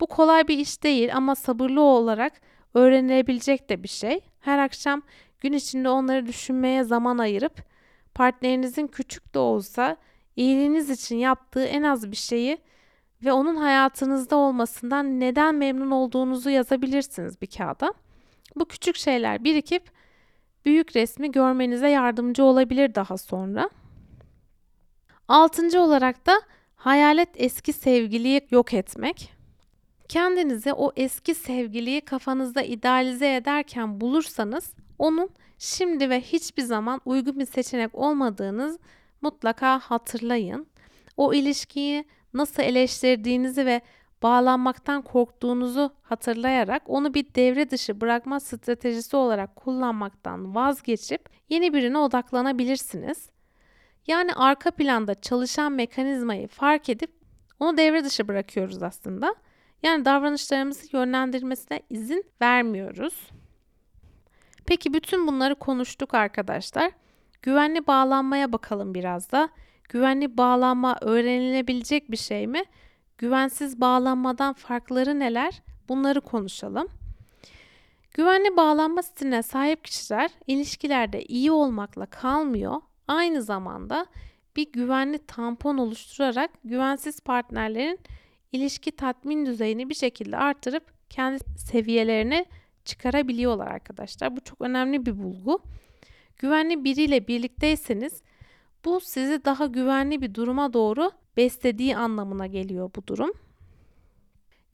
Bu kolay bir iş değil ama sabırlı olarak öğrenilebilecek de bir şey. Her akşam gün içinde onları düşünmeye zaman ayırıp partnerinizin küçük de olsa iyiliğiniz için yaptığı en az bir şeyi ve onun hayatınızda olmasından neden memnun olduğunuzu yazabilirsiniz bir kağıda. Bu küçük şeyler birikip büyük resmi görmenize yardımcı olabilir daha sonra. Altıncı olarak da hayalet eski sevgiliyi yok etmek. Kendinizi o eski sevgiliyi kafanızda idealize ederken bulursanız onun şimdi ve hiçbir zaman uygun bir seçenek olmadığınız mutlaka hatırlayın. O ilişkiyi nasıl eleştirdiğinizi ve bağlanmaktan korktuğunuzu hatırlayarak onu bir devre dışı bırakma stratejisi olarak kullanmaktan vazgeçip yeni birine odaklanabilirsiniz. Yani arka planda çalışan mekanizmayı fark edip onu devre dışı bırakıyoruz aslında. Yani davranışlarımızı yönlendirmesine izin vermiyoruz. Peki bütün bunları konuştuk arkadaşlar. Güvenli bağlanmaya bakalım biraz da. Güvenli bağlanma öğrenilebilecek bir şey mi? Güvensiz bağlanmadan farkları neler? Bunları konuşalım. Güvenli bağlanma stiline sahip kişiler ilişkilerde iyi olmakla kalmıyor. Aynı zamanda bir güvenli tampon oluşturarak güvensiz partnerlerin ilişki tatmin düzeyini bir şekilde artırıp kendi seviyelerine çıkarabiliyorlar arkadaşlar. Bu çok önemli bir bulgu. Güvenli biriyle birlikteyseniz bu sizi daha güvenli bir duruma doğru beslediği anlamına geliyor bu durum.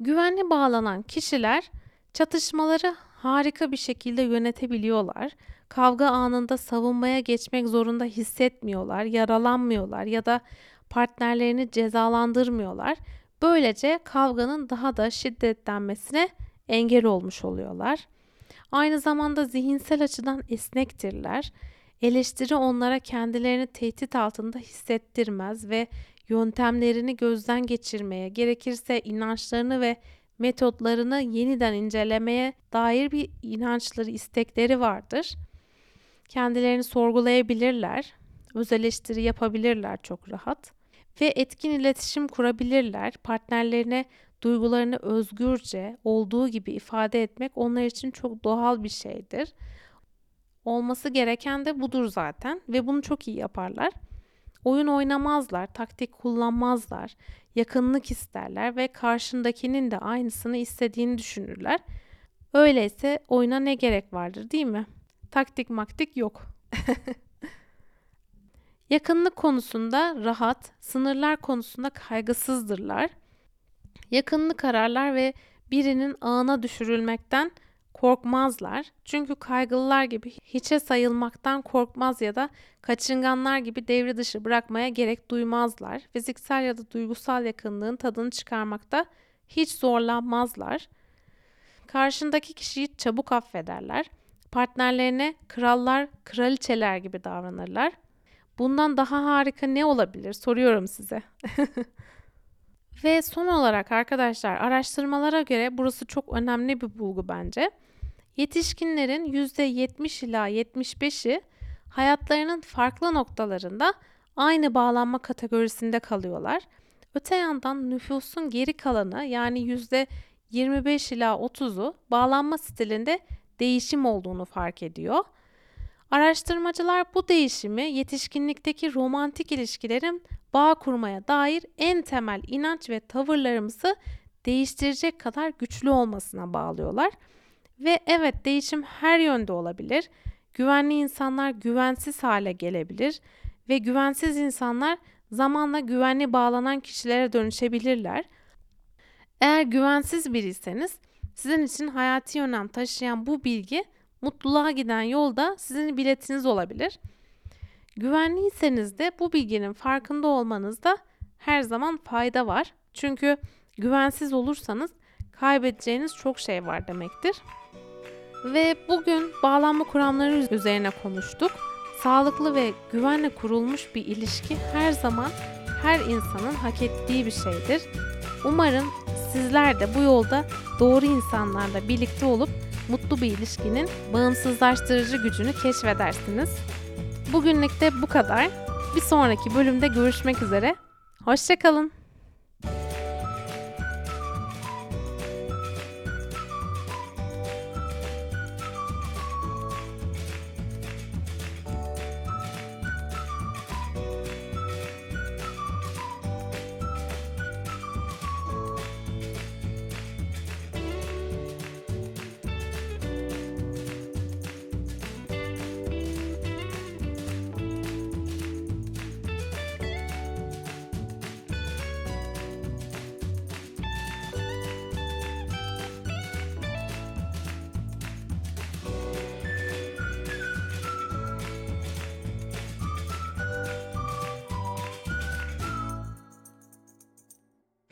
Güvenli bağlanan kişiler çatışmaları harika bir şekilde yönetebiliyorlar. Kavga anında savunmaya geçmek zorunda hissetmiyorlar, yaralanmıyorlar ya da partnerlerini cezalandırmıyorlar. Böylece kavganın daha da şiddetlenmesine engel olmuş oluyorlar. Aynı zamanda zihinsel açıdan esnektirler. Eleştiri onlara kendilerini tehdit altında hissettirmez ve yöntemlerini gözden geçirmeye, gerekirse inançlarını ve metotlarını yeniden incelemeye dair bir inançları, istekleri vardır. Kendilerini sorgulayabilirler, öz eleştiri yapabilirler çok rahat ve etkin iletişim kurabilirler. Partnerlerine duygularını özgürce olduğu gibi ifade etmek onlar için çok doğal bir şeydir. Olması gereken de budur zaten ve bunu çok iyi yaparlar. Oyun oynamazlar, taktik kullanmazlar, yakınlık isterler ve karşındakinin de aynısını istediğini düşünürler. Öyleyse oyuna ne gerek vardır değil mi? Taktik maktik yok. [LAUGHS] Yakınlık konusunda rahat, sınırlar konusunda kaygısızdırlar. Yakınlık ararlar ve birinin ağına düşürülmekten korkmazlar. Çünkü kaygılılar gibi hiçe sayılmaktan korkmaz ya da kaçınganlar gibi devre dışı bırakmaya gerek duymazlar. Fiziksel ya da duygusal yakınlığın tadını çıkarmakta hiç zorlanmazlar. Karşındaki kişiyi çabuk affederler. Partnerlerine krallar, kraliçeler gibi davranırlar. Bundan daha harika ne olabilir? Soruyorum size. [LAUGHS] Ve son olarak arkadaşlar araştırmalara göre burası çok önemli bir bulgu bence. Yetişkinlerin %70 ila 75'i hayatlarının farklı noktalarında aynı bağlanma kategorisinde kalıyorlar. Öte yandan nüfusun geri kalanı yani %25 ila 30'u bağlanma stilinde değişim olduğunu fark ediyor. Araştırmacılar bu değişimi yetişkinlikteki romantik ilişkilerin bağ kurmaya dair en temel inanç ve tavırlarımızı değiştirecek kadar güçlü olmasına bağlıyorlar. Ve evet değişim her yönde olabilir. Güvenli insanlar güvensiz hale gelebilir ve güvensiz insanlar zamanla güvenli bağlanan kişilere dönüşebilirler. Eğer güvensiz biriyseniz sizin için hayati önem taşıyan bu bilgi mutluluğa giden yolda sizin biletiniz olabilir. Güvenliyseniz de bu bilginin farkında olmanızda her zaman fayda var. Çünkü güvensiz olursanız kaybedeceğiniz çok şey var demektir. Ve bugün bağlanma kuramları üzerine konuştuk. Sağlıklı ve güvenle kurulmuş bir ilişki her zaman her insanın hak ettiği bir şeydir. Umarım sizler de bu yolda doğru insanlarla birlikte olup mutlu bir ilişkinin bağımsızlaştırıcı gücünü keşfedersiniz. Bugünlük de bu kadar. Bir sonraki bölümde görüşmek üzere. Hoşçakalın.